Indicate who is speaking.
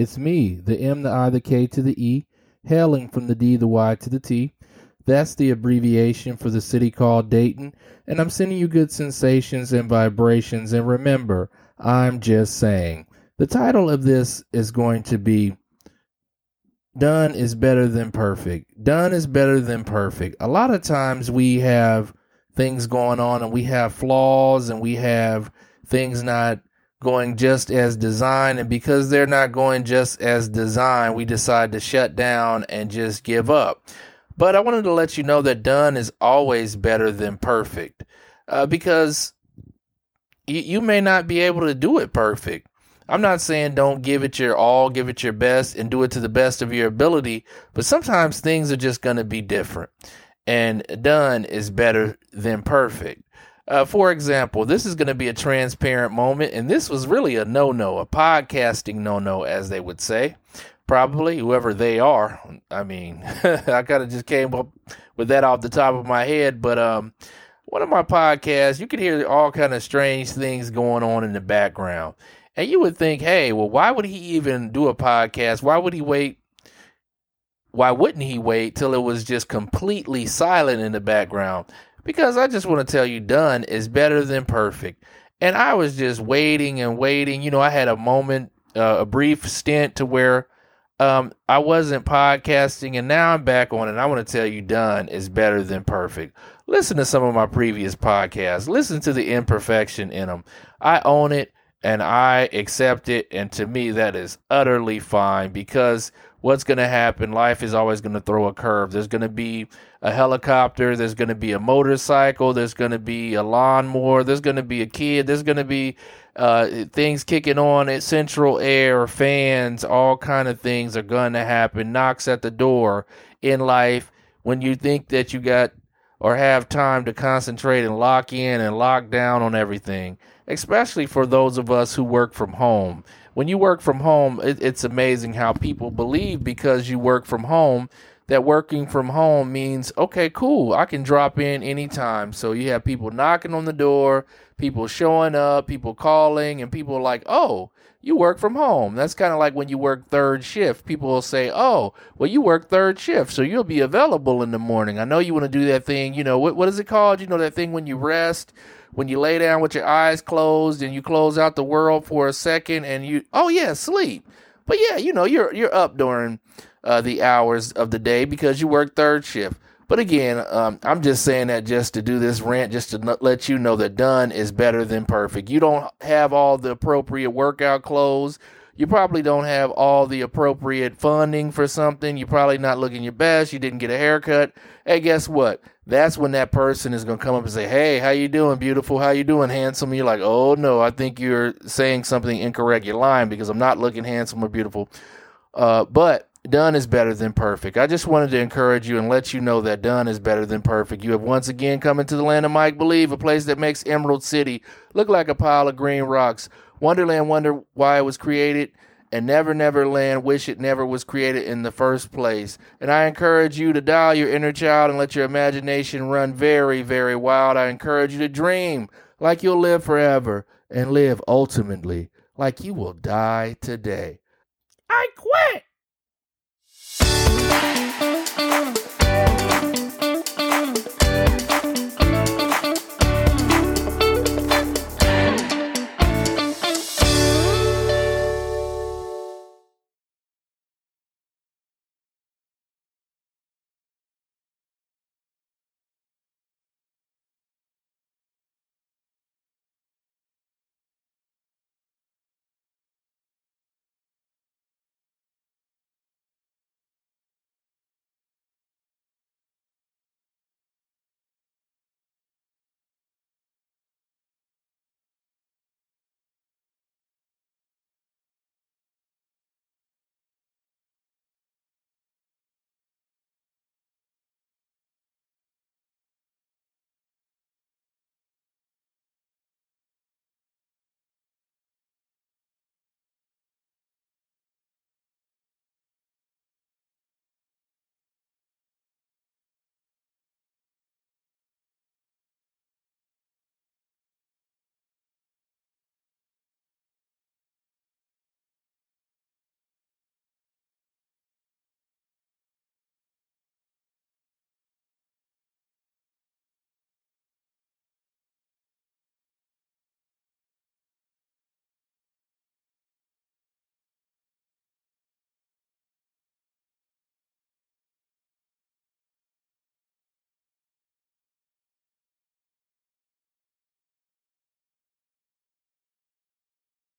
Speaker 1: It's me, the M, the I, the K to the E, hailing from the D, the Y to the T. That's the abbreviation for the city called Dayton, and I'm sending you good sensations and vibrations. And remember, I'm just saying. The title of this is going to be Done is Better Than Perfect. Done is better than perfect. A lot of times we have things going on and we have flaws and we have things not going just as designed. And because they're not going just as designed, we decide to shut down and just give up. But I wanted to let you know that done is always better than perfect uh, because you, you may not be able to do it perfect. I'm not saying don't give it your all, give it your best, and do it to the best of your ability, but sometimes things are just going to be different. And done is better than perfect. Uh, for example, this is going to be a transparent moment, and this was really a no no, a podcasting no no, as they would say. Probably whoever they are. I mean, I kind of just came up with that off the top of my head, but um, one of my podcasts, you could hear all kind of strange things going on in the background, and you would think, hey, well, why would he even do a podcast? Why would he wait why wouldn't he wait till it was just completely silent in the background? Because I just want to tell you, done is better than perfect. And I was just waiting and waiting. You know, I had a moment, uh, a brief stint to where um, I wasn't podcasting, and now I'm back on it. I want to tell you, done is better than perfect. Listen to some of my previous podcasts. Listen to the imperfection in them. I own it and I accept it. And to me, that is utterly fine because what's going to happen? Life is always going to throw a curve. There's going to be a helicopter, there's going to be a motorcycle, there's going to be a lawnmower, there's going to be a kid, there's going to be uh, things kicking on at central air, fans, all kind of things are going to happen. Knocks at the door in life when you think that you got or have time to concentrate and lock in and lock down on everything, especially for those of us who work from home. When you work from home, it, it's amazing how people believe because you work from home that working from home means okay, cool, I can drop in anytime. So you have people knocking on the door, people showing up, people calling, and people like, oh, you work from home. That's kind of like when you work third shift. People will say, oh, well, you work third shift, so you'll be available in the morning. I know you want to do that thing, you know, what, what is it called? You know, that thing when you rest, when you lay down with your eyes closed and you close out the world for a second and you, oh, yeah, sleep. But yeah, you know, you're, you're up during uh, the hours of the day because you work third shift. But again, um, I'm just saying that just to do this rant, just to let you know that done is better than perfect. You don't have all the appropriate workout clothes. You probably don't have all the appropriate funding for something. You're probably not looking your best. You didn't get a haircut. Hey, guess what? That's when that person is going to come up and say, "Hey, how you doing, beautiful? How you doing, handsome?" You're like, "Oh no, I think you're saying something incorrect. You're lying because I'm not looking handsome or beautiful." Uh, but done is better than perfect. I just wanted to encourage you and let you know that done is better than perfect. You have once again come into the land of Mike Believe, a place that makes Emerald City look like a pile of green rocks. Wonderland wonder why it was created, and Never Never Land wish it never was created in the first place. And I encourage you to dial your inner child and let your imagination run very, very wild. I encourage you to dream like you'll live forever and live ultimately like you will die today. I quit.